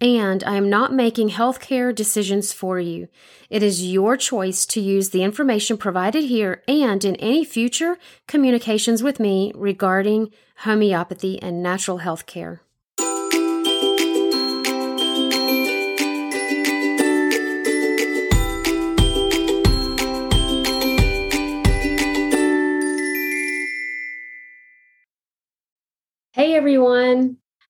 and I am not making healthcare decisions for you. It is your choice to use the information provided here and in any future communications with me regarding homeopathy and natural health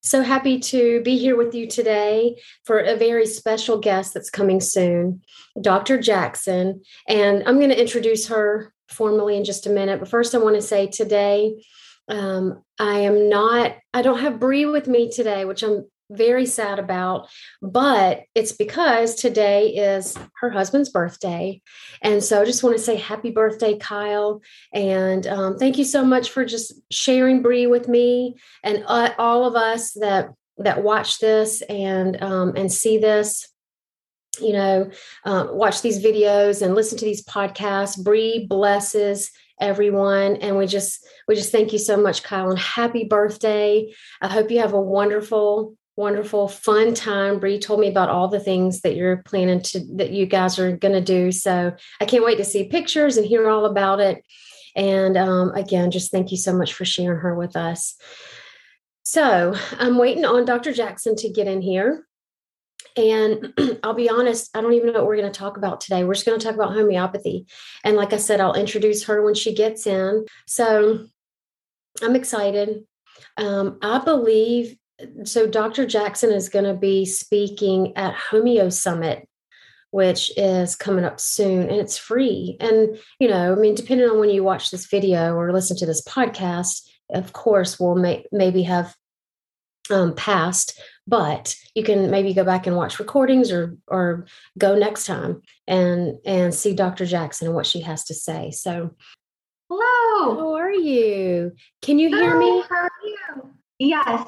so happy to be here with you today for a very special guest that's coming soon, Dr. Jackson. And I'm going to introduce her formally in just a minute. But first, I want to say today, um, I am not, I don't have Bree with me today, which I'm very sad about, but it's because today is her husband's birthday. And so I just want to say happy birthday, Kyle. And um, thank you so much for just sharing Bree with me and uh, all of us that that watch this and um, and see this you know uh, watch these videos and listen to these podcasts Bree blesses everyone and we just we just thank you so much kyle and happy birthday i hope you have a wonderful wonderful, fun time. Bree told me about all the things that you're planning to that you guys are going to do. So I can't wait to see pictures and hear all about it. And um, again, just thank you so much for sharing her with us. So I'm waiting on Dr. Jackson to get in here. And I'll be honest, I don't even know what we're going to talk about today. We're just going to talk about homeopathy. And like I said, I'll introduce her when she gets in. So I'm excited. Um, I believe so Dr. Jackson is going to be speaking at Homeo Summit, which is coming up soon, and it's free. And you know, I mean, depending on when you watch this video or listen to this podcast, of course, we'll may, maybe have um, passed, but you can maybe go back and watch recordings or or go next time and and see Dr. Jackson and what she has to say. So, hello, how are you? Can you hear me? How are you? Yes.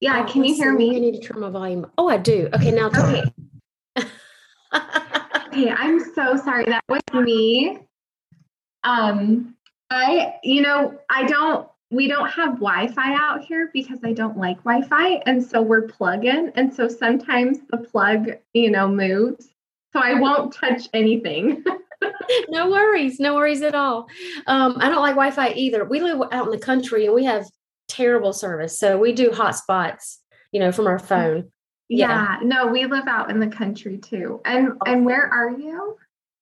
Yeah, oh, can you hear me? I need to turn my volume. Oh, I do. Okay, now okay. okay, I'm so sorry. That was me. Um, I, you know, I don't, we don't have Wi-Fi out here because I don't like Wi-Fi. And so we're plug-in. And so sometimes the plug, you know, moves. So I won't touch anything. no worries. No worries at all. Um, I don't like Wi-Fi either. We live out in the country and we have terrible service. So we do hotspots, you know, from our mm. phone. Yeah. yeah. No, we live out in the country too. And oh. and where are you?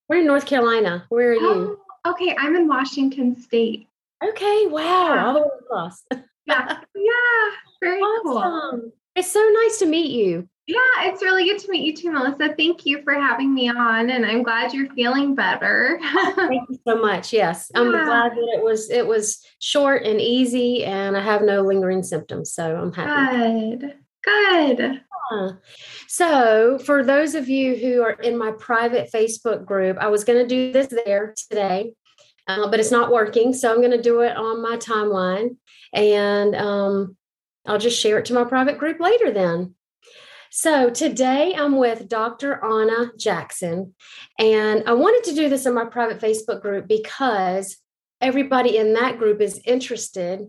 We're in North Carolina. Where are oh, you? Okay, I'm in Washington State. Okay, wow. Yeah. All the way across. yeah. Yeah. Very awesome. cool. It's so nice to meet you. Yeah, it's really good to meet you too, Melissa. Thank you for having me on, and I'm glad you're feeling better. Thank you so much. Yes, I'm yeah. glad that it was it was short and easy, and I have no lingering symptoms, so I'm happy. Good, good. Yeah. So, for those of you who are in my private Facebook group, I was going to do this there today, uh, but it's not working, so I'm going to do it on my timeline, and um, I'll just share it to my private group later. Then. So today I'm with Dr. Anna Jackson, and I wanted to do this in my private Facebook group because everybody in that group is interested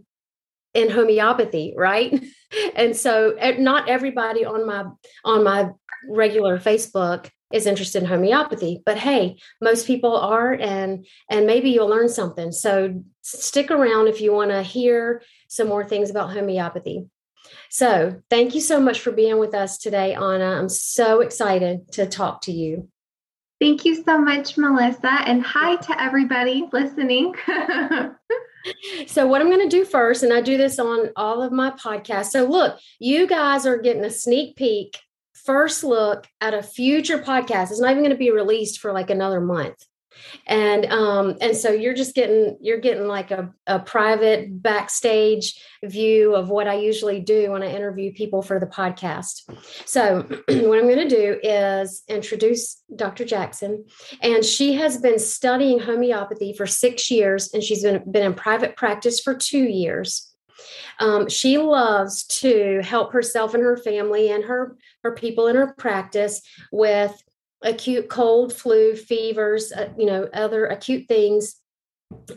in homeopathy, right? and so eh, not everybody on my on my regular Facebook is interested in homeopathy but hey most people are and and maybe you'll learn something so stick around if you want to hear some more things about homeopathy so, thank you so much for being with us today, Anna. I'm so excited to talk to you. Thank you so much, Melissa. And hi to everybody listening. so, what I'm going to do first, and I do this on all of my podcasts. So, look, you guys are getting a sneak peek, first look at a future podcast. It's not even going to be released for like another month and um and so you're just getting you're getting like a, a private backstage view of what i usually do when i interview people for the podcast. So what i'm going to do is introduce dr jackson and she has been studying homeopathy for six years and she's been, been in private practice for two years. Um, she loves to help herself and her family and her her people in her practice with acute cold, flu, fevers, uh, you know, other acute things,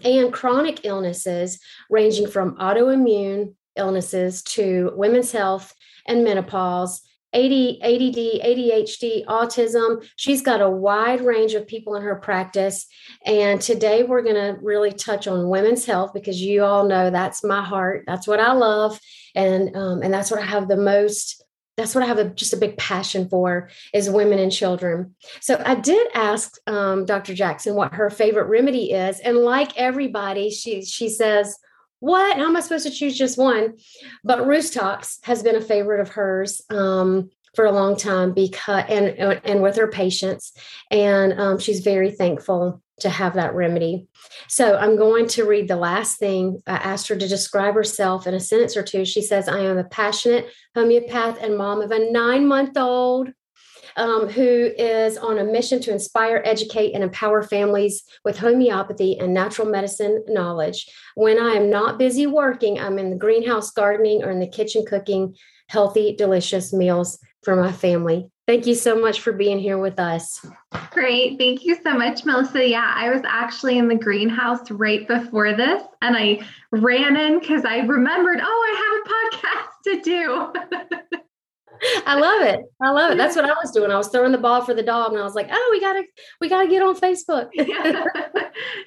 and chronic illnesses ranging from autoimmune illnesses to women's health and menopause. AD, ADD, ADHD, autism. She's got a wide range of people in her practice. And today we're going to really touch on women's health because you all know that's my heart. That's what I love. And, um, and that's what I have the most that's what I have a, just a big passion for is women and children. So I did ask um, Dr. Jackson what her favorite remedy is, and like everybody, she she says, "What? How am I supposed to choose just one?" But Rhus Tox has been a favorite of hers. Um, for a long time because and and with her patients and um, she's very thankful to have that remedy so i'm going to read the last thing i asked her to describe herself in a sentence or two she says i am a passionate homeopath and mom of a nine month old um, who is on a mission to inspire, educate, and empower families with homeopathy and natural medicine knowledge. When I am not busy working, I'm in the greenhouse gardening or in the kitchen cooking healthy, delicious meals for my family. Thank you so much for being here with us. Great. Thank you so much, Melissa. Yeah, I was actually in the greenhouse right before this and I ran in because I remembered, oh, I have a podcast to do. I love it. I love it. That's what I was doing. I was throwing the ball for the dog and I was like, oh, we gotta we gotta get on Facebook. yeah.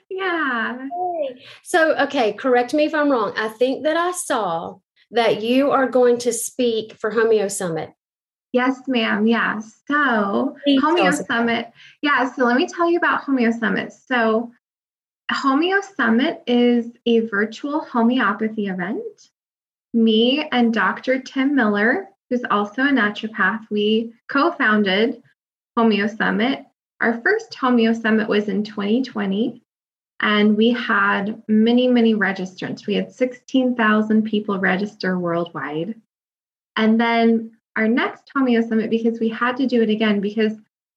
yeah. So okay, correct me if I'm wrong. I think that I saw that you are going to speak for Homeo Summit. Yes, ma'am. Yeah. So, Please Homeo Summit. Yeah. So, let me tell you about Homeo Summit. So, Homeo Summit is a virtual homeopathy event. Me and Dr. Tim Miller, who's also a naturopath, we co founded Homeo Summit. Our first Homeo Summit was in 2020 and we had many, many registrants. We had 16,000 people register worldwide. And then our next Homeo Summit, because we had to do it again, because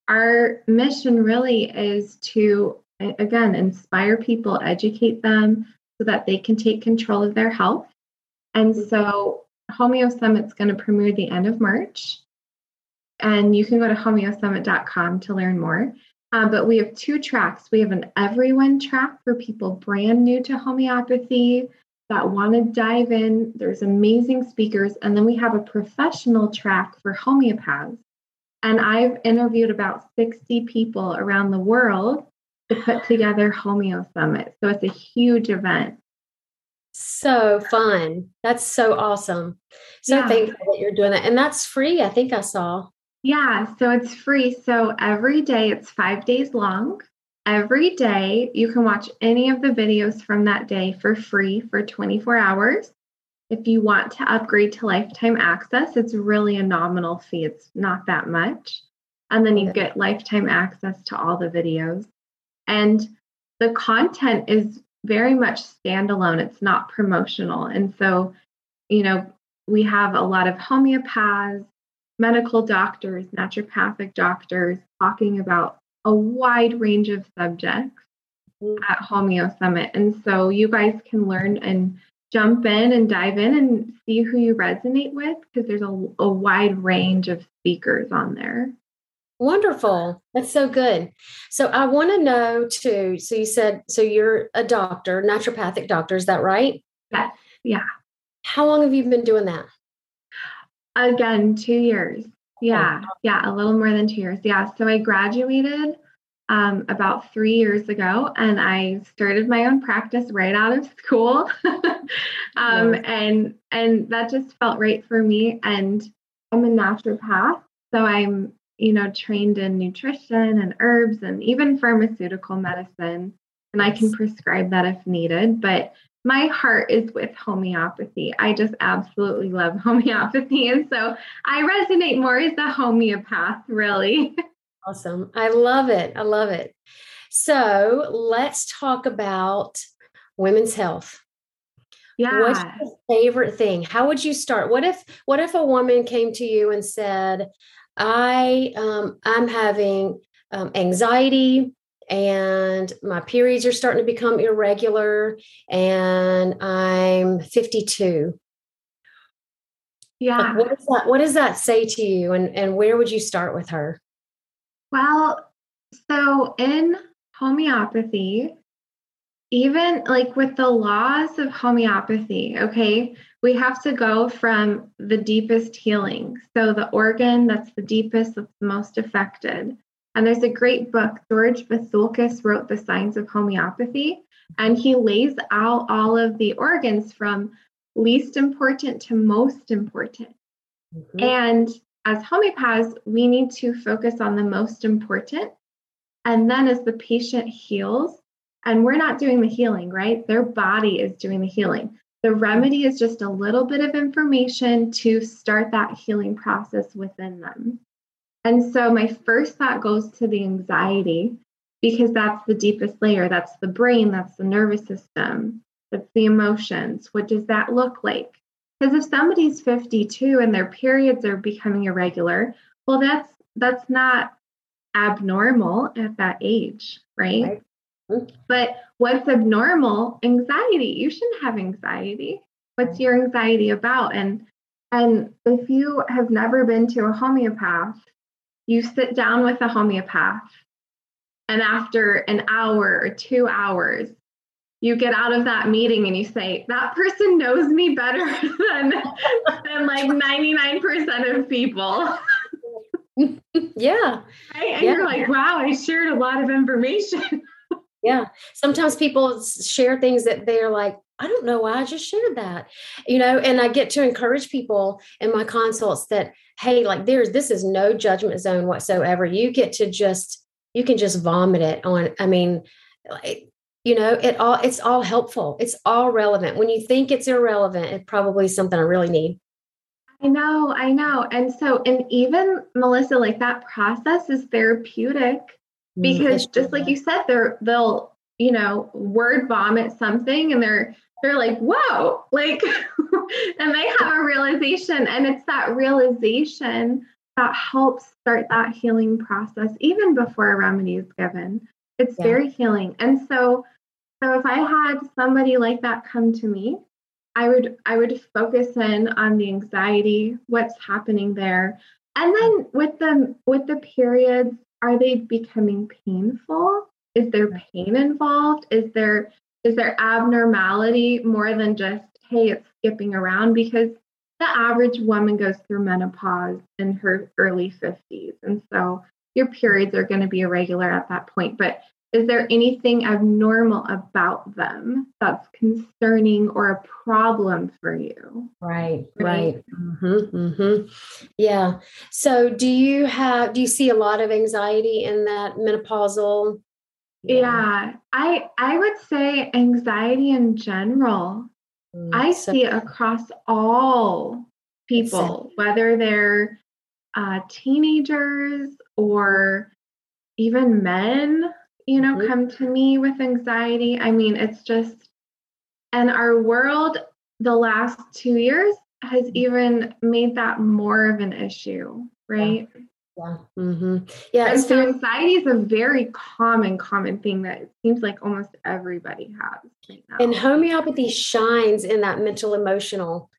our mission really is to, again, inspire people, educate them so that they can take control of their health. And so Homeo Summit's going to premiere the end of March. And you can go to homeosummit.com to learn more. Uh, but we have two tracks. We have an everyone track for people brand new to homeopathy that want to dive in. There's amazing speakers. And then we have a professional track for homeopaths. And I've interviewed about 60 people around the world to put together Homeo Summit. So it's a huge event. So fun. That's so awesome. So yeah. thankful that you're doing that. And that's free, I think I saw. Yeah, so it's free. So every day, it's five days long. Every day, you can watch any of the videos from that day for free for 24 hours. If you want to upgrade to lifetime access, it's really a nominal fee. It's not that much. And then you get lifetime access to all the videos. And the content is very much standalone, it's not promotional. And so, you know, we have a lot of homeopaths, medical doctors, naturopathic doctors talking about a wide range of subjects mm. at Homeo Summit. And so you guys can learn and jump in and dive in and see who you resonate with because there's a, a wide range of speakers on there. Wonderful. That's so good. So I want to know too. So you said, so you're a doctor, naturopathic doctor, is that right? Yes. Yeah. How long have you been doing that? Again, two years. Yeah, yeah, a little more than two years. Yeah. So I graduated um, about three years ago and I started my own practice right out of school. um, yes. and and that just felt right for me. And I'm a naturopath. So I'm you know, trained in nutrition and herbs and even pharmaceutical medicine. And I can prescribe that if needed. But my heart is with homeopathy. I just absolutely love homeopathy. And so I resonate more as a homeopath, really. Awesome. I love it. I love it. So let's talk about women's health. Yeah. What's your favorite thing? How would you start? What if what if a woman came to you and said, I um, I'm having um, anxiety and my periods are starting to become irregular and I'm 52. Yeah. Like what does that what does that say to you and and where would you start with her? Well, so in homeopathy, even like with the laws of homeopathy, okay, we have to go from the deepest healing. So the organ that's the deepest, that's the most affected. And there's a great book, George Vithoulkas wrote The Science of Homeopathy, and he lays out all of the organs from least important to most important. Mm-hmm. And as homeopaths, we need to focus on the most important. And then as the patient heals, and we're not doing the healing, right? Their body is doing the healing. The remedy is just a little bit of information to start that healing process within them. And so my first thought goes to the anxiety because that's the deepest layer. That's the brain, that's the nervous system, that's the emotions. What does that look like? Because if somebody's 52 and their periods are becoming irregular, well, that's that's not abnormal at that age, right? right. Mm-hmm. But what's abnormal? Anxiety. You shouldn't have anxiety. What's your anxiety about? And and if you have never been to a homeopath, you sit down with a homeopath, and after an hour or two hours, you get out of that meeting and you say, that person knows me better than, than like 99% of people. yeah. Right? And yeah. you're like, wow, I shared a lot of information. Yeah. Sometimes people share things that they're like, I don't know why I just shared that, you know, and I get to encourage people in my consults that, hey, like there's, this is no judgment zone whatsoever. You get to just, you can just vomit it on, I mean, like, you know, it all, it's all helpful. It's all relevant. When you think it's irrelevant, it probably is something I really need. I know, I know. And so, and even Melissa, like that process is therapeutic Mm, because just like you said they're they'll you know word vomit something and they're they're like whoa like and they have a realization and it's that realization that helps start that healing process even before a remedy is given it's yeah. very healing and so so if i had somebody like that come to me i would i would focus in on the anxiety what's happening there and then with the with the periods are they becoming painful? Is there pain involved? Is there is there abnormality more than just hey, it's skipping around because the average woman goes through menopause in her early 50s. And so your periods are going to be irregular at that point. But is there anything abnormal about them that's concerning or a problem for you right right, right. Mm-hmm, mm-hmm. yeah so do you have do you see a lot of anxiety in that menopausal yeah, yeah. i i would say anxiety in general mm, i so- see across all people whether they're uh, teenagers or even men you know, mm-hmm. come to me with anxiety. I mean, it's just, and our world the last two years has mm-hmm. even made that more of an issue, right? Yeah. Yeah. Mm-hmm. Yeah. And so anxiety is a very common, common thing that it seems like almost everybody has right And homeopathy shines in that mental emotional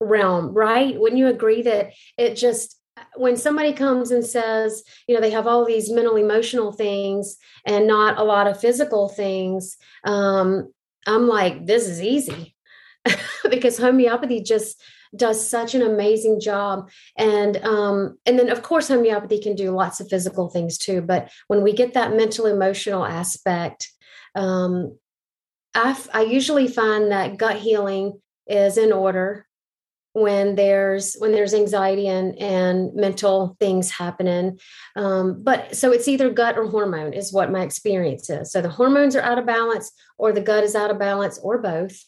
realm, right? Wouldn't you agree that it just when somebody comes and says, you know, they have all these mental emotional things and not a lot of physical things, um, I'm like, this is easy because homeopathy just does such an amazing job. And um and then of course homeopathy can do lots of physical things too but when we get that mental emotional aspect um I, I usually find that gut healing is in order when there's when there's anxiety and and mental things happening. Um, but so it's either gut or hormone is what my experience is. So the hormones are out of balance or the gut is out of balance or both.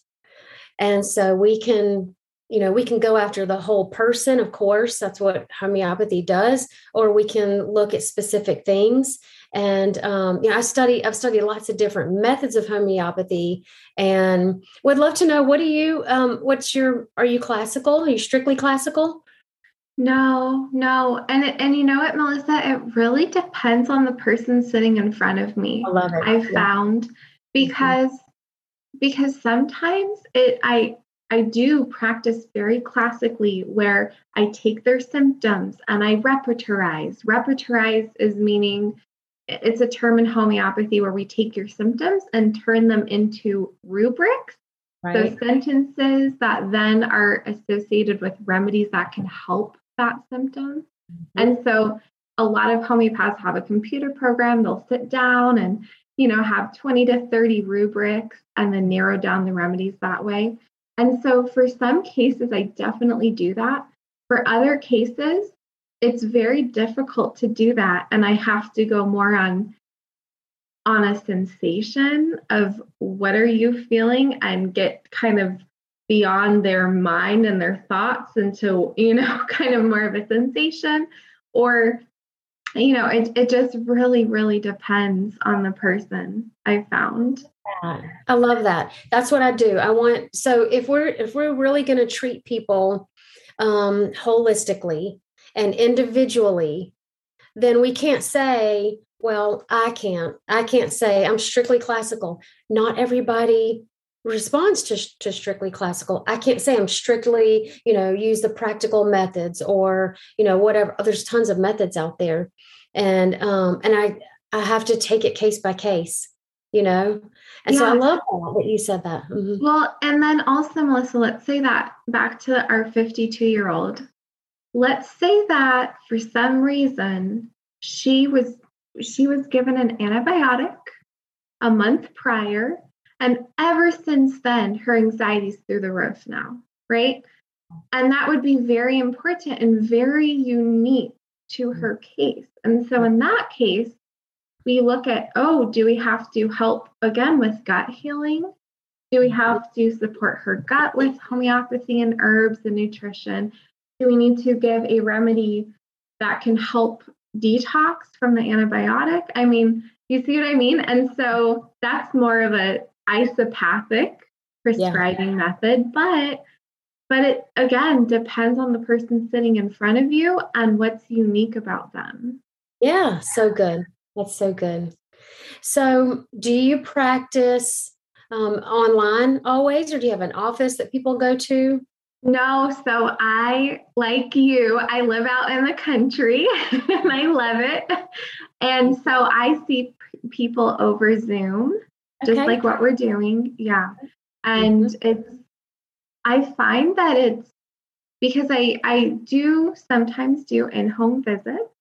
And so we can you know we can go after the whole person of course that's what homeopathy does or we can look at specific things and um, you know i study i've studied lots of different methods of homeopathy and would love to know what do you um, what's your are you classical are you strictly classical no no and and you know what melissa it really depends on the person sitting in front of me i love it i've yeah. found mm-hmm. because mm-hmm. because sometimes it i I do practice very classically where I take their symptoms and I repertorize. Repertorize is meaning it's a term in homeopathy where we take your symptoms and turn them into rubrics. Right. So sentences that then are associated with remedies that can help that symptom. Mm-hmm. And so a lot of homeopaths have a computer program, they'll sit down and you know have 20 to 30 rubrics and then narrow down the remedies that way. And so for some cases, I definitely do that. For other cases, it's very difficult to do that. And I have to go more on on a sensation of what are you feeling and get kind of beyond their mind and their thoughts into, you know, kind of more of a sensation. Or you know, it, it just really, really depends on the person I found. Yeah, I love that. That's what I do. I want so if we're if we're really going to treat people um holistically and individually, then we can't say, well, I can't. I can't say I'm strictly classical. Not everybody responds to, to strictly classical i can't say i'm strictly you know use the practical methods or you know whatever there's tons of methods out there and um and i i have to take it case by case you know and yeah. so i love that, that you said that mm-hmm. well and then also melissa let's say that back to our 52 year old let's say that for some reason she was she was given an antibiotic a month prior and ever since then, her anxiety's through the roof now, right? And that would be very important and very unique to her case. And so, in that case, we look at oh, do we have to help again with gut healing? Do we have to support her gut with homeopathy and herbs and nutrition? Do we need to give a remedy that can help detox from the antibiotic? I mean, you see what I mean? And so that's more of a isopathic prescribing yeah. method, but but it again depends on the person sitting in front of you and what's unique about them. Yeah, so good. That's so good. So, do you practice um, online always, or do you have an office that people go to? No, so I, like you, I live out in the country and I love it. And so I see p- people over Zoom just okay. like what we're doing. Yeah. And mm-hmm. it's, I find that it's because I, I do sometimes do in home visits,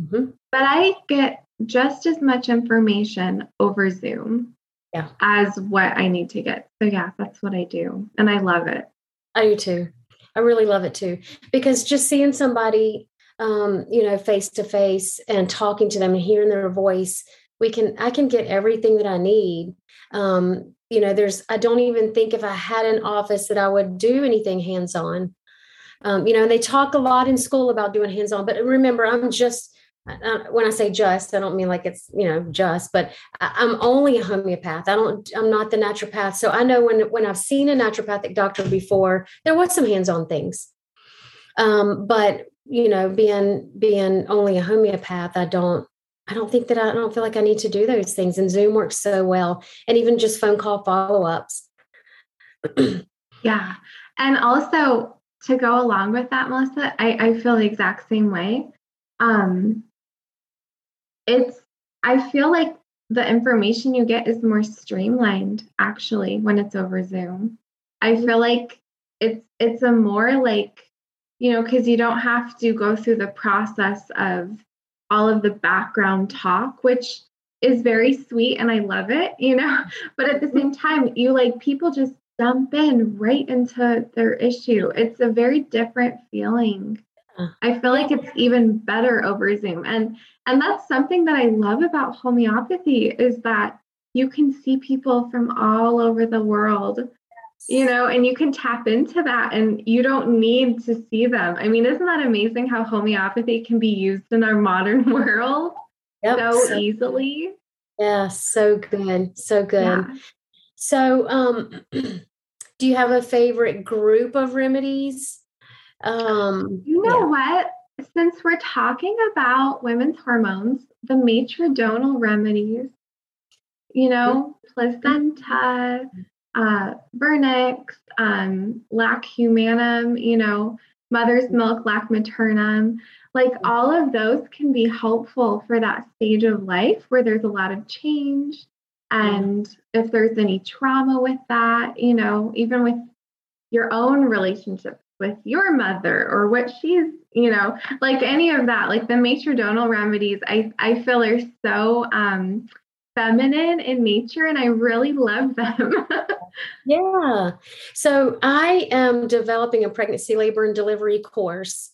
mm-hmm. but I get just as much information over Zoom yeah. as what I need to get. So, yeah, that's what I do. And I love it. I do too. I really love it too. Because just seeing somebody, um, you know, face to face and talking to them and hearing their voice we can i can get everything that i need um, you know there's i don't even think if i had an office that i would do anything hands on um, you know and they talk a lot in school about doing hands on but remember i'm just when I say just, I don't mean like it's you know just, but I'm only a homeopath. I don't. I'm not the naturopath. So I know when when I've seen a naturopathic doctor before, there was some hands-on things. Um, but you know, being being only a homeopath, I don't. I don't think that I, don't feel like I need to do those things. And Zoom works so well. And even just phone call follow ups. yeah. And also to go along with that, Melissa, I, I feel the exact same way. Um, it's, I feel like the information you get is more streamlined actually when it's over Zoom. I feel like it's, it's a more like, you know, because you don't have to go through the process of all of the background talk, which is very sweet and I love it, you know. But at the same time, you like people just jump in right into their issue. It's a very different feeling. I feel like it's even better over Zoom. And and that's something that I love about homeopathy is that you can see people from all over the world. You know, and you can tap into that and you don't need to see them. I mean, isn't that amazing how homeopathy can be used in our modern world yep. so, so easily? Yeah, so good. So good. Yeah. So, um, do you have a favorite group of remedies? Um, you know yeah. what? Since we're talking about women's hormones, the matridonal remedies, you know, placenta, uh, vernix, um, lac humanum, you know, mother's milk, lac maternum, like all of those can be helpful for that stage of life where there's a lot of change and if there's any trauma with that, you know, even with your own relationship with your mother or what she's, you know, like any of that, like the matridonal remedies, I, I feel are so um, feminine in nature and I really love them. yeah. So I am developing a pregnancy, labor, and delivery course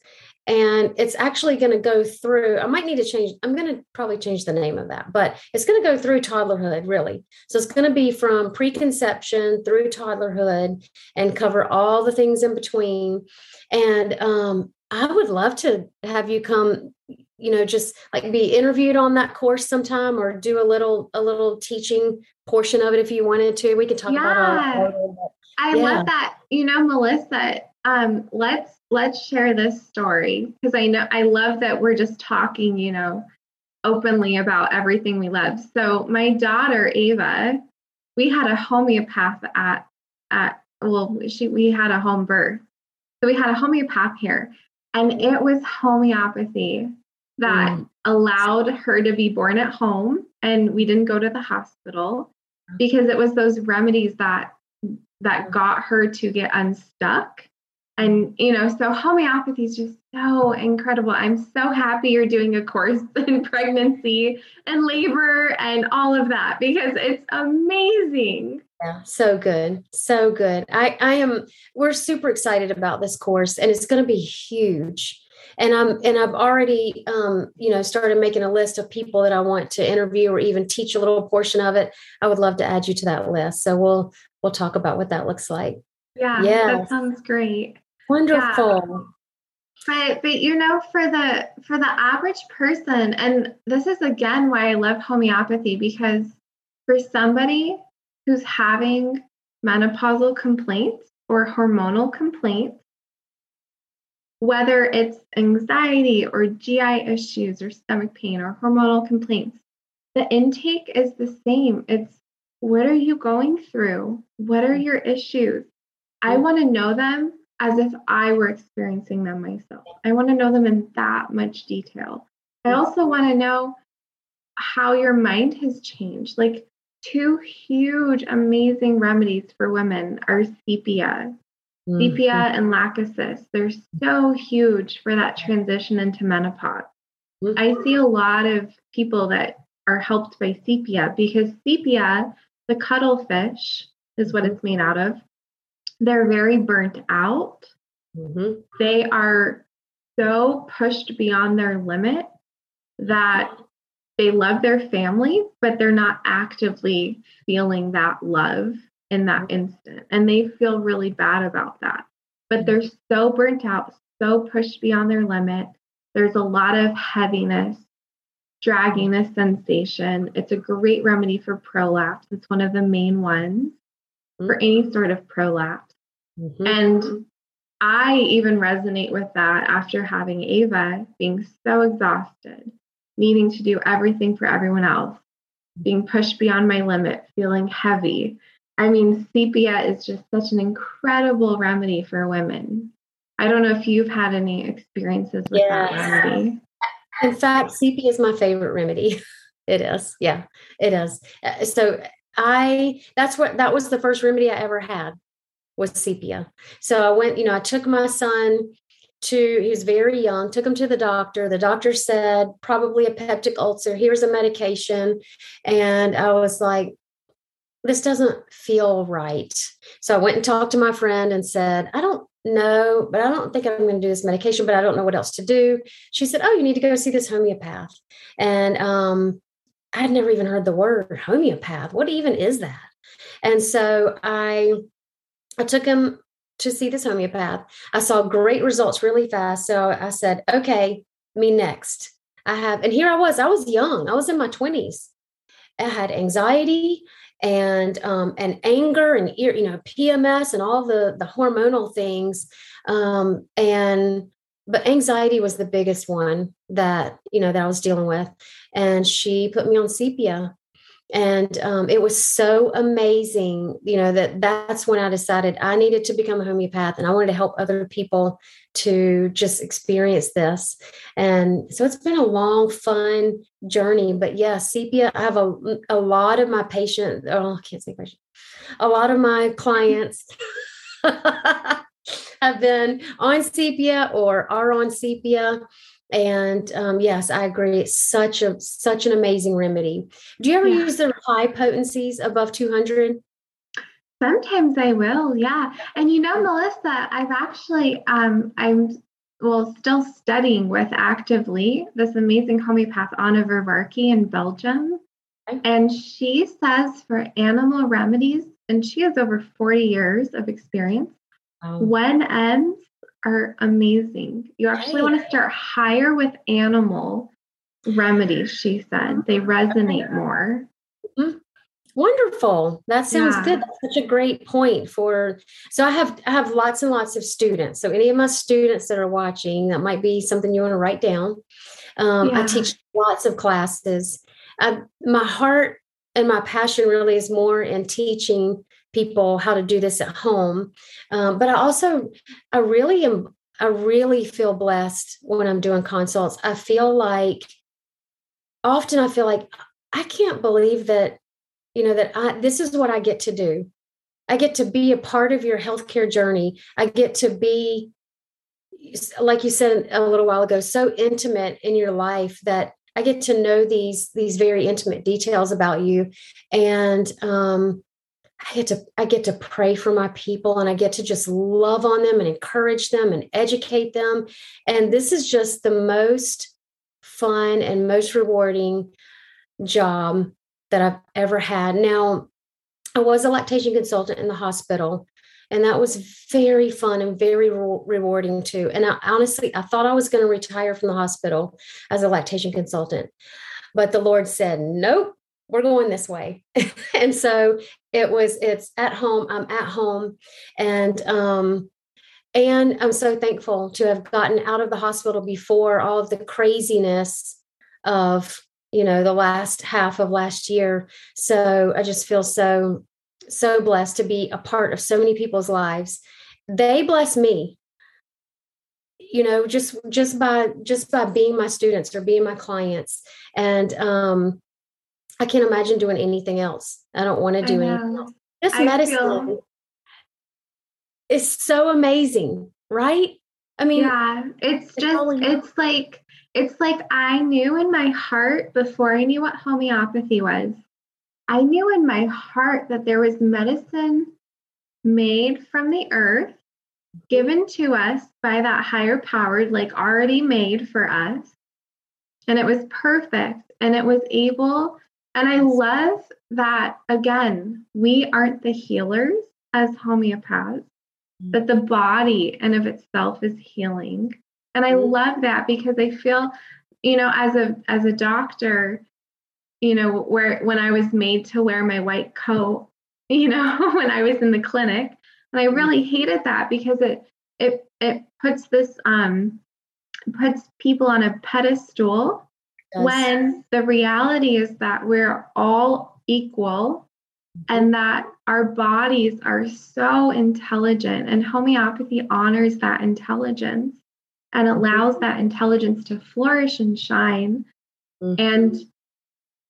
and it's actually going to go through i might need to change i'm going to probably change the name of that but it's going to go through toddlerhood really so it's going to be from preconception through toddlerhood and cover all the things in between and um, i would love to have you come you know just like be interviewed on that course sometime or do a little a little teaching portion of it if you wanted to we could talk yeah. about all I yeah. love that. You know, Melissa, um, let's let's share this story because I know I love that we're just talking, you know, openly about everything we love. So my daughter Ava, we had a homeopath at at well, she we had a home birth. So we had a homeopath here, and it was homeopathy that mm. allowed her to be born at home and we didn't go to the hospital because it was those remedies that that got her to get unstuck and you know so homeopathy is just so incredible. I'm so happy you're doing a course in pregnancy and labor and all of that because it's amazing. Yeah so good so good. I i am we're super excited about this course and it's going to be huge. And i'm and i've already um, you know started making a list of people that i want to interview or even teach a little portion of it. I would love to add you to that list. So we'll we'll talk about what that looks like. Yeah yeah that sounds great Wonderful. Yeah. But but you know for the for the average person and this is again why I love homeopathy because for somebody who's having menopausal complaints or hormonal complaints whether it's anxiety or GI issues or stomach pain or hormonal complaints the intake is the same it's what are you going through what are your issues I mm. want to know them as if I were experiencing them myself. I want to know them in that much detail. I also want to know how your mind has changed. Like two huge, amazing remedies for women are sepia. Mm-hmm. Sepia and lachesis. They're so huge for that transition into menopause. Mm-hmm. I see a lot of people that are helped by sepia because sepia, the cuttlefish, is what it's made out of they're very burnt out. Mm-hmm. They are so pushed beyond their limit that they love their family, but they're not actively feeling that love in that mm-hmm. instant. And they feel really bad about that. But they're so burnt out, so pushed beyond their limit. There's a lot of heaviness, dragginess sensation. It's a great remedy for prolapse. It's one of the main ones for any mm-hmm. sort of prolapse. Mm-hmm. And I even resonate with that after having Ava being so exhausted, needing to do everything for everyone else, being pushed beyond my limit, feeling heavy. I mean, sepia is just such an incredible remedy for women. I don't know if you've had any experiences with yes. that remedy. In fact, sepia is my favorite remedy. It is. Yeah, it is. Uh, so I that's what that was the first remedy I ever had was sepia. So I went, you know, I took my son to, he was very young, took him to the doctor. The doctor said, probably a peptic ulcer. Here's a medication. And I was like, this doesn't feel right. So I went and talked to my friend and said, I don't know, but I don't think I'm going to do this medication, but I don't know what else to do. She said, Oh, you need to go see this homeopath. And um, I had never even heard the word homeopath. What even is that? And so I I took him to see this homeopath. I saw great results really fast. So I said, okay, me next. I have, and here I was, I was young, I was in my 20s. I had anxiety and um, and anger and you know PMS and all the the hormonal things um, and but anxiety was the biggest one that you know that I was dealing with and she put me on sepia and um, it was so amazing you know that that's when i decided i needed to become a homeopath and i wanted to help other people to just experience this. And so it's been a long fun journey but yeah sepia i have a, a lot of my patients oh i can't say patient a lot of my clients have been on sepia or are on sepia and um, yes, I agree. It's such a such an amazing remedy. Do you ever yeah. use the high potencies above 200? Sometimes I will, yeah. And you know, Melissa, I've actually um, I'm well still studying with actively this amazing homeopath Anna Vervarcke in Belgium. Okay. And she says for animal remedies, and she has over 40 years of experience. When ends are amazing. You actually want to start higher with animal remedies, she said. They resonate more. Mm-hmm. Wonderful. That sounds yeah. good. That's such a great point for so I have I have lots and lots of students. So any of my students that are watching, that might be something you want to write down. Um, yeah. I teach lots of classes. I, my heart and my passion really is more in teaching people how to do this at home. Um, but I also, I really am, I really feel blessed when I'm doing consults. I feel like often I feel like I can't believe that, you know, that I, this is what I get to do. I get to be a part of your healthcare journey. I get to be, like you said a little while ago, so intimate in your life that I get to know these these very intimate details about you, and um, I get to I get to pray for my people and I get to just love on them and encourage them and educate them. And this is just the most fun and most rewarding job that I've ever had. Now, I was a lactation consultant in the hospital, and that was very fun and very re- rewarding too. And I, honestly, I thought I was going to retire from the hospital as a lactation consultant, but the Lord said, "Nope, we're going this way." and so it was it's at home i'm at home. And um and i'm so thankful to have gotten out of the hospital before all of the craziness of you know the last half of last year. So i just feel so so blessed to be a part of so many people's lives. They bless me. You know just just by just by being my students or being my clients. And um I can't imagine doing anything else. I don't want to do anything else. This I medicine feel... is so amazing, right? I mean, yeah, it's, it's just, it's like, it's like I knew in my heart before I knew what homeopathy was. I knew in my heart that there was medicine made from the earth, given to us by that higher power, like already made for us. And it was perfect. And it was able and I love that, again, we aren't the healers as homeopaths, mm-hmm. but the body and of itself is healing. And I mm-hmm. love that because I feel, you know, as a as a doctor, you know, where when I was made to wear my white coat, you know, when I was in the clinic, and I mm-hmm. really hated that because it it it puts this um puts people on a pedestal. When the reality is that we're all equal and that our bodies are so intelligent, and homeopathy honors that intelligence and allows that intelligence to flourish and shine. Mm-hmm. And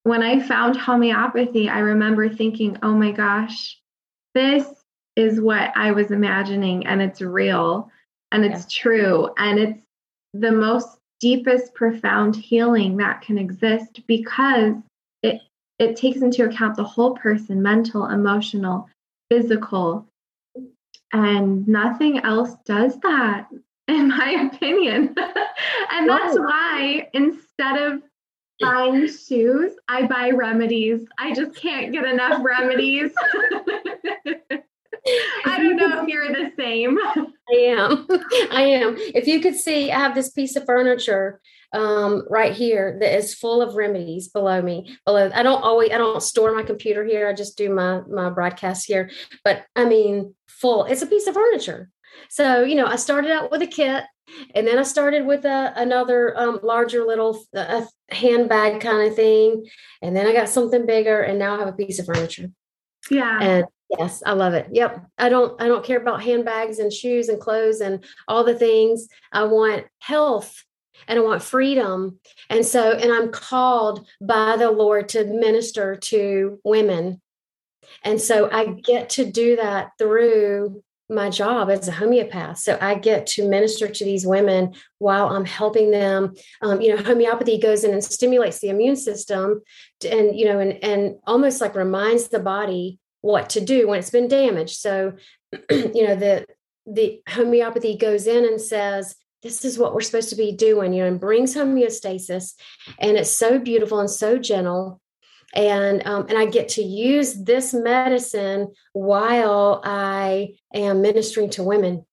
when I found homeopathy, I remember thinking, oh my gosh, this is what I was imagining, and it's real and it's yeah. true. And it's the most deepest profound healing that can exist because it it takes into account the whole person mental, emotional, physical, and nothing else does that, in my opinion. and that's why instead of buying shoes, I buy remedies. I just can't get enough remedies. I don't know if you're the same. I am. I am. If you could see, I have this piece of furniture um, right here that is full of remedies below me. Below, I don't always, I don't store my computer here. I just do my my broadcast here. But I mean, full. It's a piece of furniture. So you know, I started out with a kit, and then I started with a another um, larger little uh, handbag kind of thing, and then I got something bigger, and now I have a piece of furniture. Yeah. And Yes, I love it. Yep. I don't I don't care about handbags and shoes and clothes and all the things. I want health and I want freedom. And so and I'm called by the Lord to minister to women. And so I get to do that through my job as a homeopath. So I get to minister to these women while I'm helping them. Um, you know, homeopathy goes in and stimulates the immune system, and you know, and and almost like reminds the body what to do when it's been damaged. So, you know, the the homeopathy goes in and says, this is what we're supposed to be doing, you know, and brings homeostasis. And it's so beautiful and so gentle. And um, and I get to use this medicine while I am ministering to women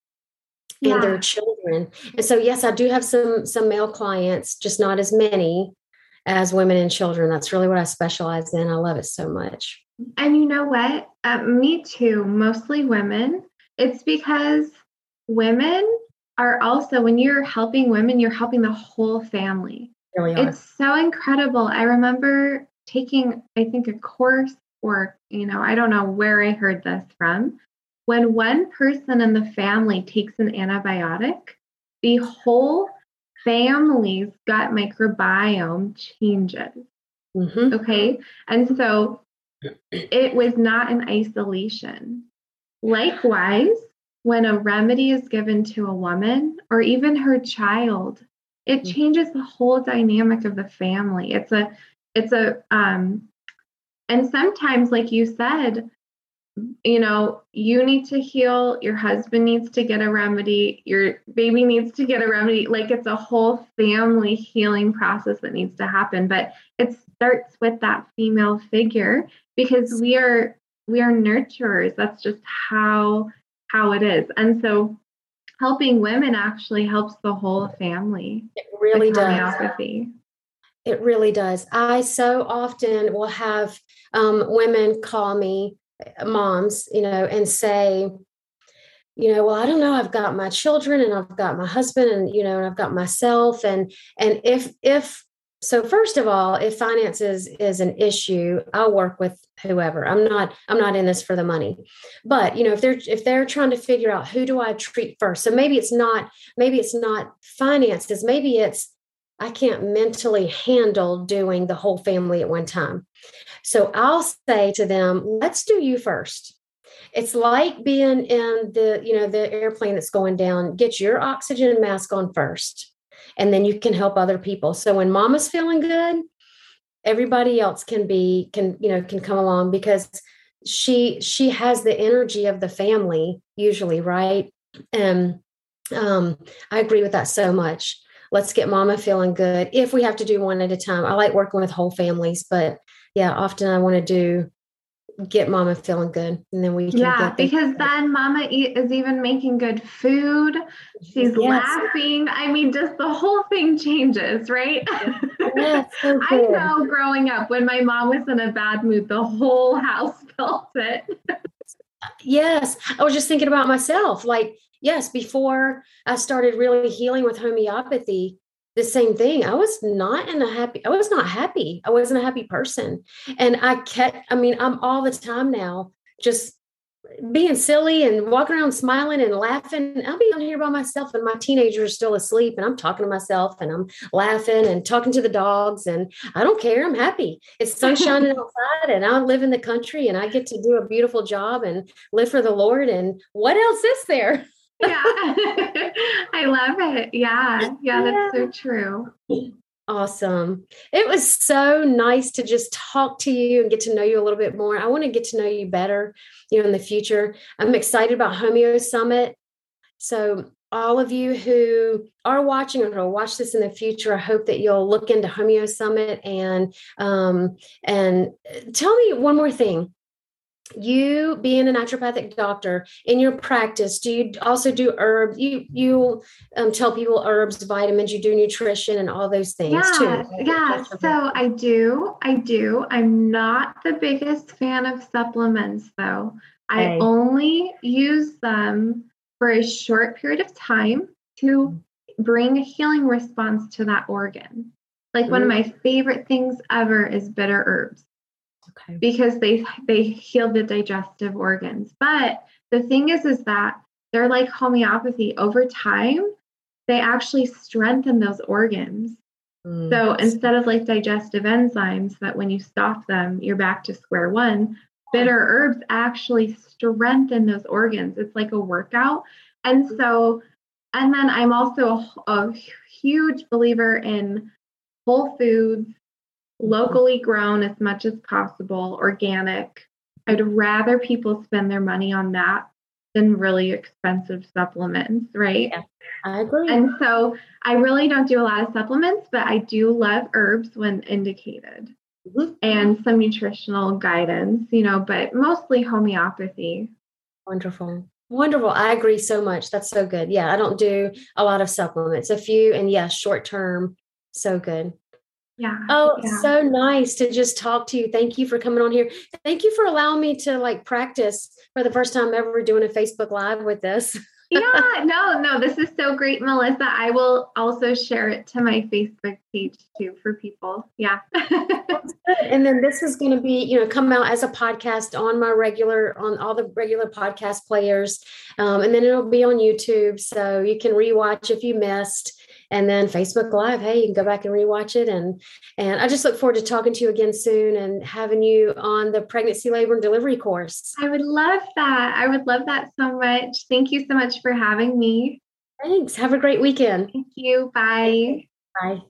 yeah. and their children. And so yes, I do have some some male clients, just not as many as women and children. That's really what I specialize in. I love it so much. And you know what? Uh, me too, mostly women. It's because women are also, when you're helping women, you're helping the whole family. Really it's so incredible. I remember taking, I think, a course or, you know, I don't know where I heard this from. When one person in the family takes an antibiotic, the whole family's gut microbiome changes. Mm-hmm. Okay. And so it was not in isolation. Likewise, when a remedy is given to a woman or even her child, it mm. changes the whole dynamic of the family. It's a, it's a, um, and sometimes, like you said, you know, you need to heal, your husband needs to get a remedy, your baby needs to get a remedy. Like it's a whole family healing process that needs to happen. But it starts with that female figure because we are we are nurturers. That's just how how it is. And so helping women actually helps the whole family. It really does. It really does. I so often will have um, women call me moms, you know, and say, you know, well, I don't know, I've got my children and I've got my husband and, you know, and I've got myself. And, and if, if, so first of all, if finances is an issue, I'll work with whoever. I'm not, I'm not in this for the money. But, you know, if they're, if they're trying to figure out who do I treat first? So maybe it's not, maybe it's not finances, maybe it's, I can't mentally handle doing the whole family at one time. So I'll say to them, let's do you first. It's like being in the, you know, the airplane that's going down. Get your oxygen mask on first, and then you can help other people. So when mama's feeling good, everybody else can be can, you know, can come along because she she has the energy of the family usually, right? And um I agree with that so much let's get mama feeling good if we have to do one at a time. I like working with whole families but yeah often i want to do get mama feeling good and then we can yeah because then mama is even making good food. She's yes. laughing. I mean just the whole thing changes right? Yeah, so i know growing up when my mom was in a bad mood the whole house felt it. Yes i was just thinking about myself like yes, before I started really healing with homeopathy, the same thing. I was not in a happy, I was not happy. I wasn't a happy person. And I kept, I mean, I'm all the time now just being silly and walking around smiling and laughing. I'll be on here by myself and my teenager is still asleep and I'm talking to myself and I'm laughing and talking to the dogs and I don't care. I'm happy. It's sun shining outside and I live in the country and I get to do a beautiful job and live for the Lord. And what else is there? Yeah. I love it. Yeah. Yeah, that's so true. Awesome. It was so nice to just talk to you and get to know you a little bit more. I want to get to know you better, you know, in the future. I'm excited about Homeo Summit. So all of you who are watching or will watch this in the future, I hope that you'll look into Homeo Summit and um, and uh, tell me one more thing you being a naturopathic doctor in your practice do you also do herbs you you um, tell people herbs vitamins you do nutrition and all those things yeah, too yeah so i do i do i'm not the biggest fan of supplements though okay. i only use them for a short period of time to bring a healing response to that organ like mm-hmm. one of mm. my favorite things ever is bitter herbs okay. because they they heal the digestive organs. But the thing is, is that they're like homeopathy. Over time, they actually strengthen those organs. Mm. So instead of like digestive enzymes that when you stop them, you're back to square one, bitter herbs actually strengthen those organs. It's like a workout. And so, and then I'm also a, a huge believer in whole foods locally grown as much as possible, organic. I'd rather people spend their money on that than really expensive supplements, right? Yeah, I agree. And so I really don't do a lot of supplements, but I do love herbs when indicated mm-hmm. and some nutritional guidance, you know, but mostly homeopathy. Wonderful. Wonderful. I agree so much. That's so good. Yeah, I don't do a lot of supplements, a few, and yes, yeah, short term. So good. Yeah. Oh, yeah. so nice to just talk to you. Thank you for coming on here. Thank you for allowing me to like practice for the first time ever doing a Facebook Live with this. yeah, no, no, this is so great, Melissa. I will also share it to my Facebook page too for people. Yeah. and then this is going to be, you know, come out as a podcast on my regular, on all the regular podcast players. Um, and then it'll be on YouTube. So you can rewatch if you missed and then Facebook Live. Hey, you can go back and rewatch it. And and I just look forward to talking to you again soon and having you on the pregnancy, labor, and delivery course. I would love that. I would love that so much. Thank you so much for having me. Thanks. Have a great weekend. Thank you. Bye. Bye.